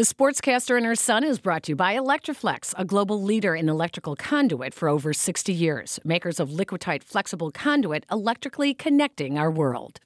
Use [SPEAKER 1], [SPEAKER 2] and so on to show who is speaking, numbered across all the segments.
[SPEAKER 1] The Sportscaster and Her Son is brought to you by Electri-Flex, a global leader in electrical conduit for over 60 years. Makers of Liquatite flexible conduit, electrically connecting our world.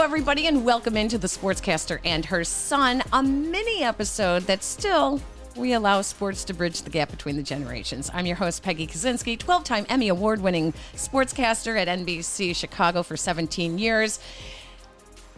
[SPEAKER 1] Everybody, and welcome into the Sportscaster and Her Son, a mini episode that still we allow sports to bridge the gap between the generations. I'm your host, Peggy Kusinski, 12 time Emmy Award winning sportscaster at NBC Chicago for 17 years.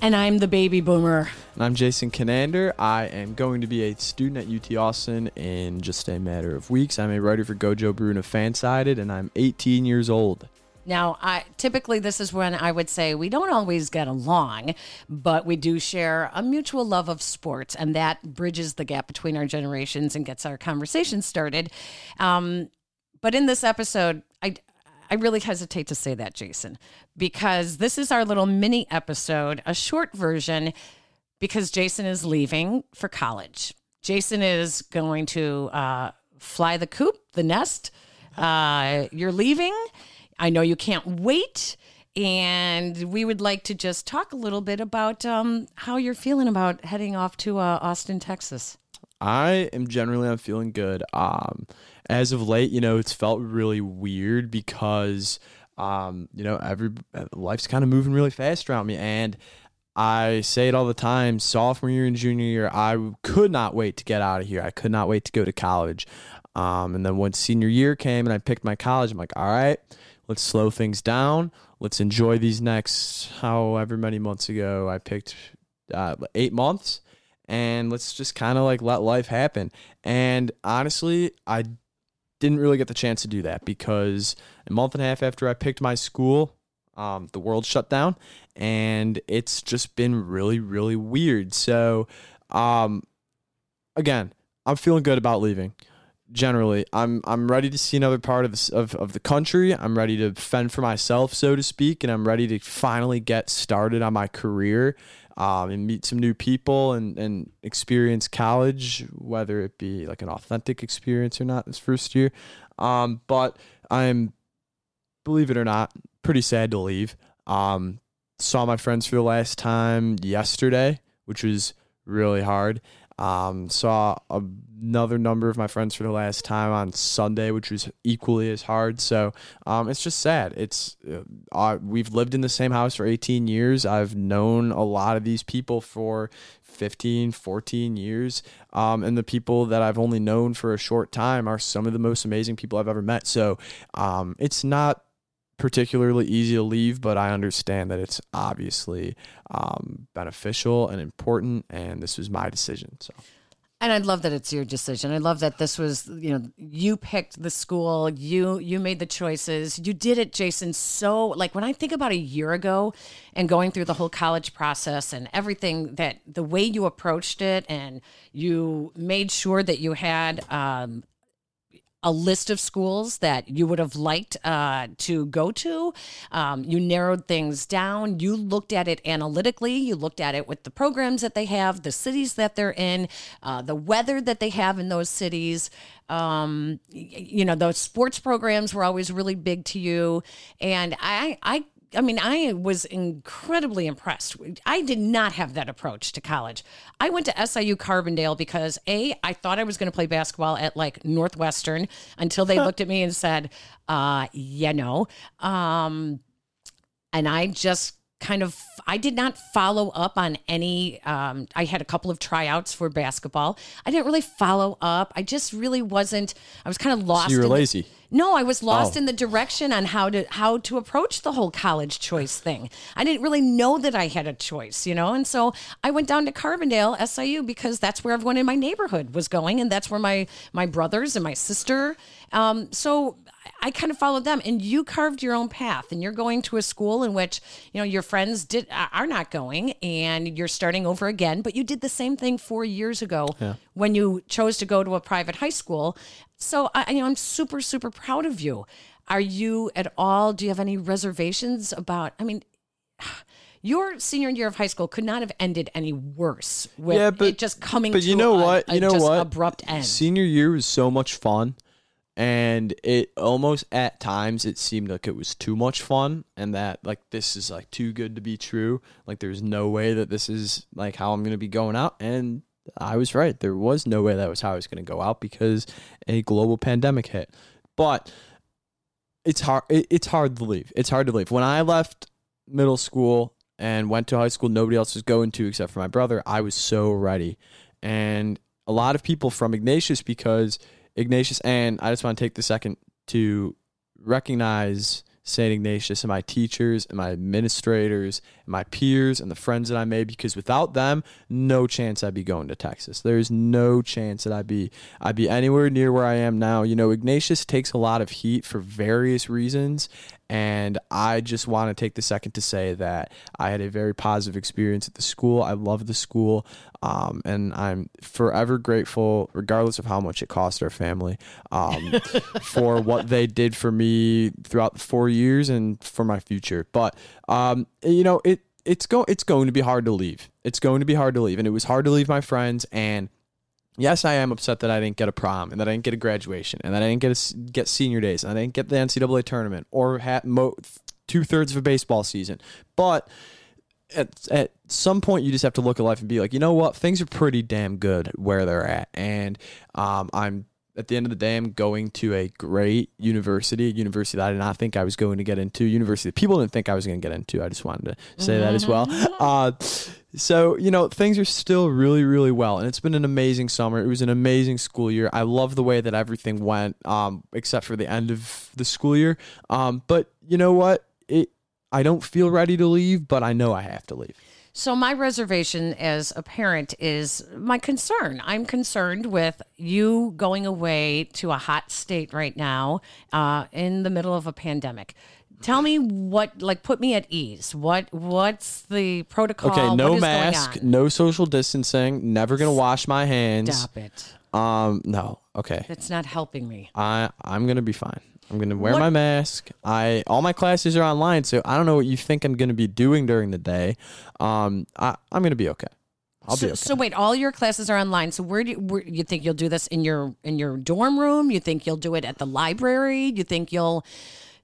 [SPEAKER 1] And I'm the baby boomer.
[SPEAKER 2] And I'm Jason Conander. I am going to be a student at UT Austin in just a matter of weeks. I'm a writer for Gojo Bruno Fansided, and I'm 18 years old.
[SPEAKER 1] Now, I typically this is when I would say we don't always get along, but we do share a mutual love of sports, and that bridges the gap between our generations and gets our conversation started. Um, but in this episode, I I really hesitate to say that, Jason, because this is our little mini episode, a short version, because Jason is leaving for college. Jason is going to uh, fly the coop, the nest. Uh, you're leaving. I know you can't wait. And we would like to just talk a little bit about um, how you're feeling about heading off to uh, Austin, Texas.
[SPEAKER 2] I am generally I'm feeling good. Um, as of late, you know, it's felt really weird because um, you know, every life's kind of moving really fast around me and I say it all the time, sophomore year and junior year, I could not wait to get out of here. I could not wait to go to college. Um, and then when senior year came and I picked my college, I'm like, all right, let's slow things down. Let's enjoy these next however many months ago I picked uh, eight months, and let's just kind of like let life happen. And honestly, I didn't really get the chance to do that because a month and a half after I picked my school, um, the world shut down, and it's just been really, really weird. So, um, again, I'm feeling good about leaving generally. I'm I'm ready to see another part of, the of of the country. I'm ready to fend for myself, so to speak, and I'm ready to finally get started on my career um, and meet some new people and and experience college, whether it be like an authentic experience or not this first year. Um, but I'm, believe it or not, pretty sad to leave. Um, saw my friends for the last time yesterday, which was really hard. Um, saw another number of my friends for the last time on Sunday, which was equally as hard. So um, it's just sad. It's uh, we've lived in the same house for 18 years. I've known a lot of these people for 15, 14 years. Um, and the people that I've only known for a short time are some of the most amazing people I've ever met. So um, it's not particularly easy to leave, but I understand that it's obviously um, beneficial and important, and this was my decision. So.
[SPEAKER 1] And I love that it's your decision. I love that this was, you know, you picked the school, you you made the choices. You did it, Jason, so like when I think about a year ago and going through the whole college process and everything that the way you approached it and you made sure that you had um, a list of schools that you would have liked uh, to go to. Um, you narrowed things down. You looked at it analytically. You looked at it with the programs that they have, the cities that they're in, uh, the weather that they have in those cities. Um, you know, those sports programs were always really big to you. And I, I I mean, I was incredibly impressed. I did not have that approach to college. I went to SIU Carbondale because A, I thought I was going to play basketball at like Northwestern until they looked at me and said, uh, yeah, no. Um, and I just kind of I did not follow up on any um, I had a couple of tryouts for basketball. I didn't really follow up. I just really wasn't I was kind of lost.
[SPEAKER 2] So you were lazy.
[SPEAKER 1] The, no, I was lost oh. in the direction on how to how to approach the whole college choice thing. I didn't really know that I had a choice, you know. And so I went down to Carbondale SIU because that's where everyone in my neighborhood was going and that's where my my brothers and my sister um, so I kind of followed them and you carved your own path and you're going to a school in which, you know, your friends did are not going and you're starting over again, but you did the same thing 4 years ago yeah. when you chose to go to a private high school. So I you know I'm super super proud of you. Are you at all do you have any reservations about I mean your senior year of high school could not have ended any worse with
[SPEAKER 2] Yeah, but-
[SPEAKER 1] it just coming
[SPEAKER 2] but
[SPEAKER 1] to
[SPEAKER 2] you know
[SPEAKER 1] a-
[SPEAKER 2] what? You know what?
[SPEAKER 1] abrupt end.
[SPEAKER 2] Senior year was so much fun, and it almost at times it seemed like it was too much fun, and that like this is like too good to be true. Like there's no way that this is like how I'm gonna be going out, and I was right. There was no way that was how I was gonna go out because a global pandemic hit. But it's hard. It, it's hard to leave. It's hard to leave. When I left middle school and went to high school, nobody else was going to except for my brother. I was so ready, and a lot of people from Ignatius because Ignatius and I just want to take the second to recognize St. Ignatius and my teachers and my administrators and my peers and the friends that I made because without them, no chance I'd be going to Texas. There's no chance that I'd be I'd be anywhere near where I am now. You know, Ignatius takes a lot of heat for various reasons and I just want to take the second to say that I had a very positive experience at the school. I love the school. Um, and I'm forever grateful, regardless of how much it cost our family, um, for what they did for me throughout the four years and for my future. But um, you know, it it's go it's going to be hard to leave. It's going to be hard to leave, and it was hard to leave my friends. And yes, I am upset that I didn't get a prom, and that I didn't get a graduation, and that I didn't get a get senior days, and I didn't get the NCAA tournament or had mo- two thirds of a baseball season. But at, at some point you just have to look at life and be like, you know what, things are pretty damn good where they're at, and um, I'm at the end of the day, I'm going to a great university, a university that I did not think I was going to get into, university that people didn't think I was going to get into. I just wanted to say that as well. Uh, so, you know, things are still really, really well. And it's been an amazing summer. It was an amazing school year. I love the way that everything went, um, except for the end of the school year. Um, but you know what? It, I don't feel ready to leave, but I know I have to leave.
[SPEAKER 1] So my reservation as a parent is my concern. I'm concerned with you going away to a hot state right now, uh, in the middle of a pandemic. Tell me what, like, put me at ease. What, what's the protocol?
[SPEAKER 2] Okay, no mask, no social distancing, never going to wash my hands.
[SPEAKER 1] Stop it.
[SPEAKER 2] Um, no. Okay.
[SPEAKER 1] That's not helping me.
[SPEAKER 2] I I'm gonna be fine. I'm gonna wear
[SPEAKER 1] What-
[SPEAKER 2] my mask. I all my classes are online, so I don't know what you think I'm gonna be doing during the day. Um, I I'm gonna be okay. I'll
[SPEAKER 1] so,
[SPEAKER 2] be okay.
[SPEAKER 1] so wait, all your classes are online. So where do you, where, you think you'll do this in your in your dorm room? You think you'll do it at the library? You think you'll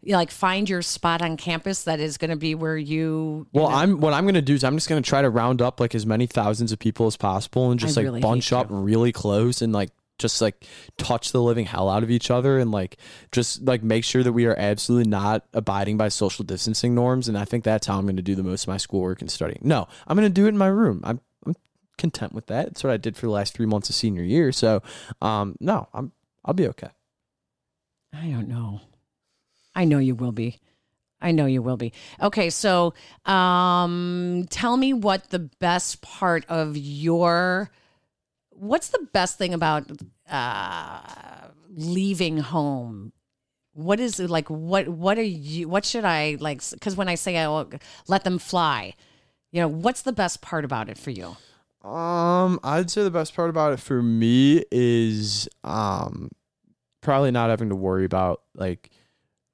[SPEAKER 1] you like find your spot on campus that is going to be where you?
[SPEAKER 2] well, I'm what I'm gonna do is I'm just gonna try to round up like as many thousands of people as possible and just
[SPEAKER 1] I
[SPEAKER 2] like
[SPEAKER 1] really
[SPEAKER 2] bunch up really close and like just like touch the living hell out of each other and like just like make sure that we are absolutely not abiding by social distancing norms. And I think that's how I'm gonna do the most of my schoolwork and studying. No, I'm gonna do it in my room. I'm I'm content with that. It's what I did for the last three months of senior year. So um no, I'm I'll be okay.
[SPEAKER 1] I don't know. I know you will be. I know you will be. Okay, so um tell me what the best part of your what's the best thing about uh leaving home? What is like what what are you what should I like cuz when I say I will let them fly, you know, what's the best part about it for you?
[SPEAKER 2] Um, I'd say the best part about it for me is um probably not having to worry about like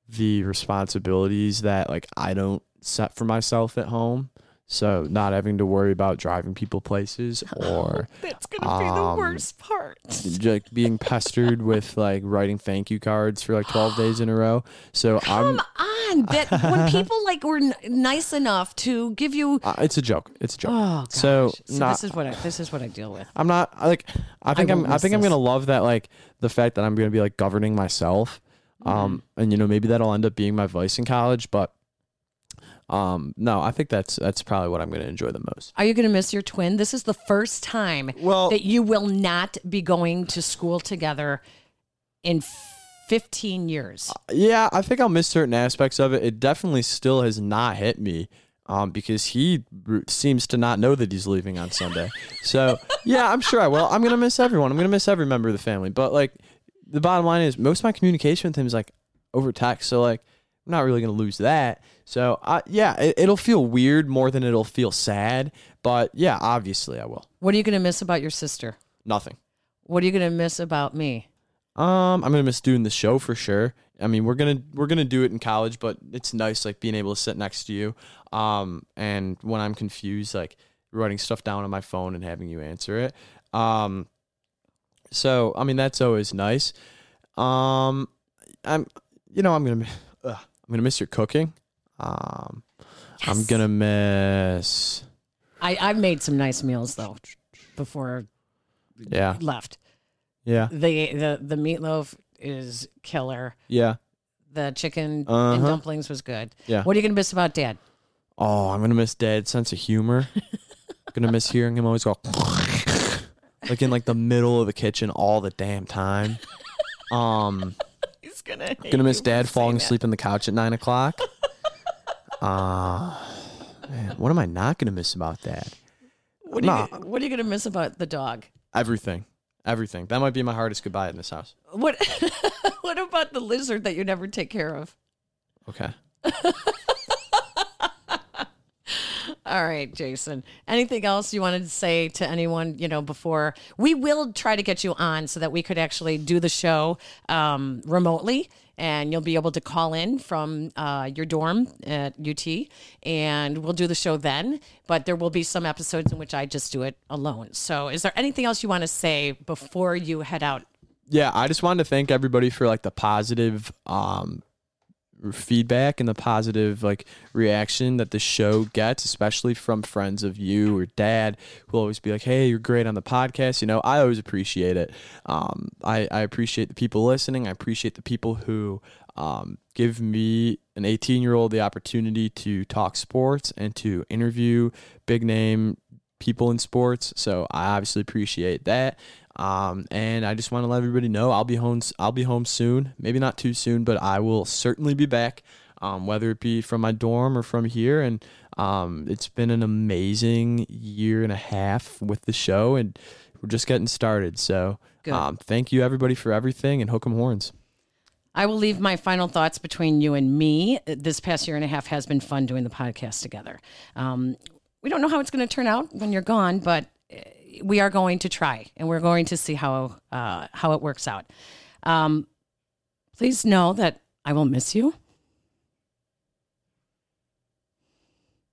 [SPEAKER 2] the responsibilities that like I don't set for myself at home. So not having to worry about driving people places or
[SPEAKER 1] That's going to be the
[SPEAKER 2] Um,
[SPEAKER 1] worst part.
[SPEAKER 2] like being pestered with like writing thank you cards for like 12 days in a row. So I'm
[SPEAKER 1] Come on, that when people like were n- nice enough to give you
[SPEAKER 2] uh, it's a joke. It's a joke.
[SPEAKER 1] Oh, gosh.
[SPEAKER 2] So,
[SPEAKER 1] So
[SPEAKER 2] not-
[SPEAKER 1] this is what I this is what I deal with.
[SPEAKER 2] I'm not like I think I am I think I'm gonna love that like the fact that I'm gonna be like governing myself. Um
[SPEAKER 1] Mm-hmm.
[SPEAKER 2] and you know maybe that'll end up being my vice in college, but um no, I think that's that's probably what I'm gonna enjoy the most.
[SPEAKER 1] Are you going to miss your twin? This is the first time
[SPEAKER 2] Well-
[SPEAKER 1] that you will not be going to school together in 15 years.
[SPEAKER 2] Yeah, I think I'll miss certain aspects of it. It definitely still has not hit me. Um, because he r- seems to not know that he's leaving on Sunday. So yeah, I'm sure I will. I'm gonna miss everyone. I'm gonna miss every member of the family. But like, the bottom line is, most of my communication with him is like over text. So like, I'm not really gonna lose that. So yeah, it, it'll feel weird more than it'll feel sad. But yeah, obviously I will.
[SPEAKER 1] What are you going to miss about your sister?
[SPEAKER 2] Nothing.
[SPEAKER 1] What are you going to miss about me?
[SPEAKER 2] Um, I'm gonna miss doing the show for sure. I mean, we're gonna we're gonna do it in college, but it's nice like being able to sit next to you. Um, and when I'm confused, like writing stuff down on my phone and having you answer it. Um, so I mean that's always nice. Um, I'm you know I'm gonna ugh, I'm gonna miss your cooking. Um, I'm gonna miss
[SPEAKER 1] I, I've made some nice meals though before
[SPEAKER 2] yeah
[SPEAKER 1] left.
[SPEAKER 2] yeah
[SPEAKER 1] The the the meatloaf is killer.
[SPEAKER 2] yeah.
[SPEAKER 1] The chicken and
[SPEAKER 2] Uh-huh.
[SPEAKER 1] dumplings was good.
[SPEAKER 2] Yeah.
[SPEAKER 1] What are you gonna miss about dad?
[SPEAKER 2] Oh, I'm gonna miss Dad's sense of humor. gonna miss hearing him always go like in like the middle of the kitchen all the damn time. Um,
[SPEAKER 1] Gonna
[SPEAKER 2] gonna miss Dad falling asleep on the couch at nine o'clock. Uh, man, what am I not gonna miss about Dad?
[SPEAKER 1] What are, you,
[SPEAKER 2] Nah.
[SPEAKER 1] what are you gonna miss about the dog?
[SPEAKER 2] Everything, everything. That might be my hardest goodbye in this house.
[SPEAKER 1] What what about the lizard that you never take care of?
[SPEAKER 2] Okay.
[SPEAKER 1] All right, Jason. Anything else you wanted to say to anyone, you know, before we will try to get you on so that we could actually do the show um, remotely and you'll be able to call in from uh, your dorm at UT and we'll do the show then. But there will be some episodes in which I just do it alone. So, is there anything else you want to say before you head out?
[SPEAKER 2] Yeah, I just wanted to thank everybody for like the positive um feedback and the positive like reaction that the show gets, especially from friends of you or dad who always be like, Hey, you're great on the podcast. You know, I always appreciate it. Um I, I appreciate the people listening. I appreciate the people who um give me an 18 year old the opportunity to talk sports and to interview big name people in sports. So I obviously appreciate that. Um, and I just want to let everybody know I'll be home. I'll be home soon. Maybe not too soon, but I will certainly be back. Um, whether it be from my dorm or from here, and um, it's been an amazing year and a half with the show, and we're just getting started. So, um, thank you everybody for everything, and hook 'em horns.
[SPEAKER 1] I will leave my final thoughts between you and me. This past year and a half has been fun doing the podcast together. Um, we don't know how it's going to turn out when you're gone, but we are going to try, and we're going to see how uh, how it works out. Um, please know that I will miss you.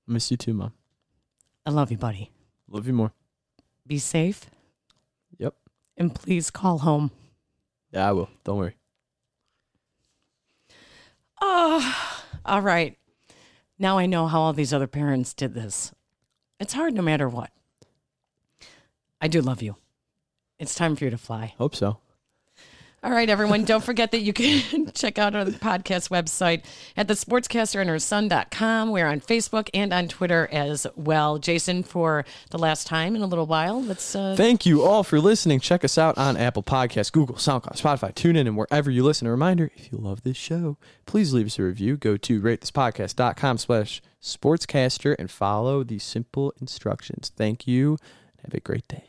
[SPEAKER 2] Miss you too, mom.
[SPEAKER 1] I love you, buddy.
[SPEAKER 2] Love you more.
[SPEAKER 1] Be safe.
[SPEAKER 2] Yep.
[SPEAKER 1] And please call home.
[SPEAKER 2] Yeah, I will. Don't worry.
[SPEAKER 1] Oh, all right. Now I know how all these other parents did this. It's hard no matter what. I do love you. It's time for you to fly.
[SPEAKER 2] Hope so.
[SPEAKER 1] All right, everyone. Don't forget that you can check out our podcast website at the sportscaster We're on Facebook and on Twitter as well. Jason, for the last time in a little while, let's. Uh,
[SPEAKER 2] Thank you all for listening. Check us out on Apple Podcasts, Google, SoundCloud, Spotify, TuneIn, and wherever you listen. A reminder, if you love this show, please leave us a review. Go to ratethispodcast.com slash sportscaster and follow the simple instructions. Thank you. Have a great day.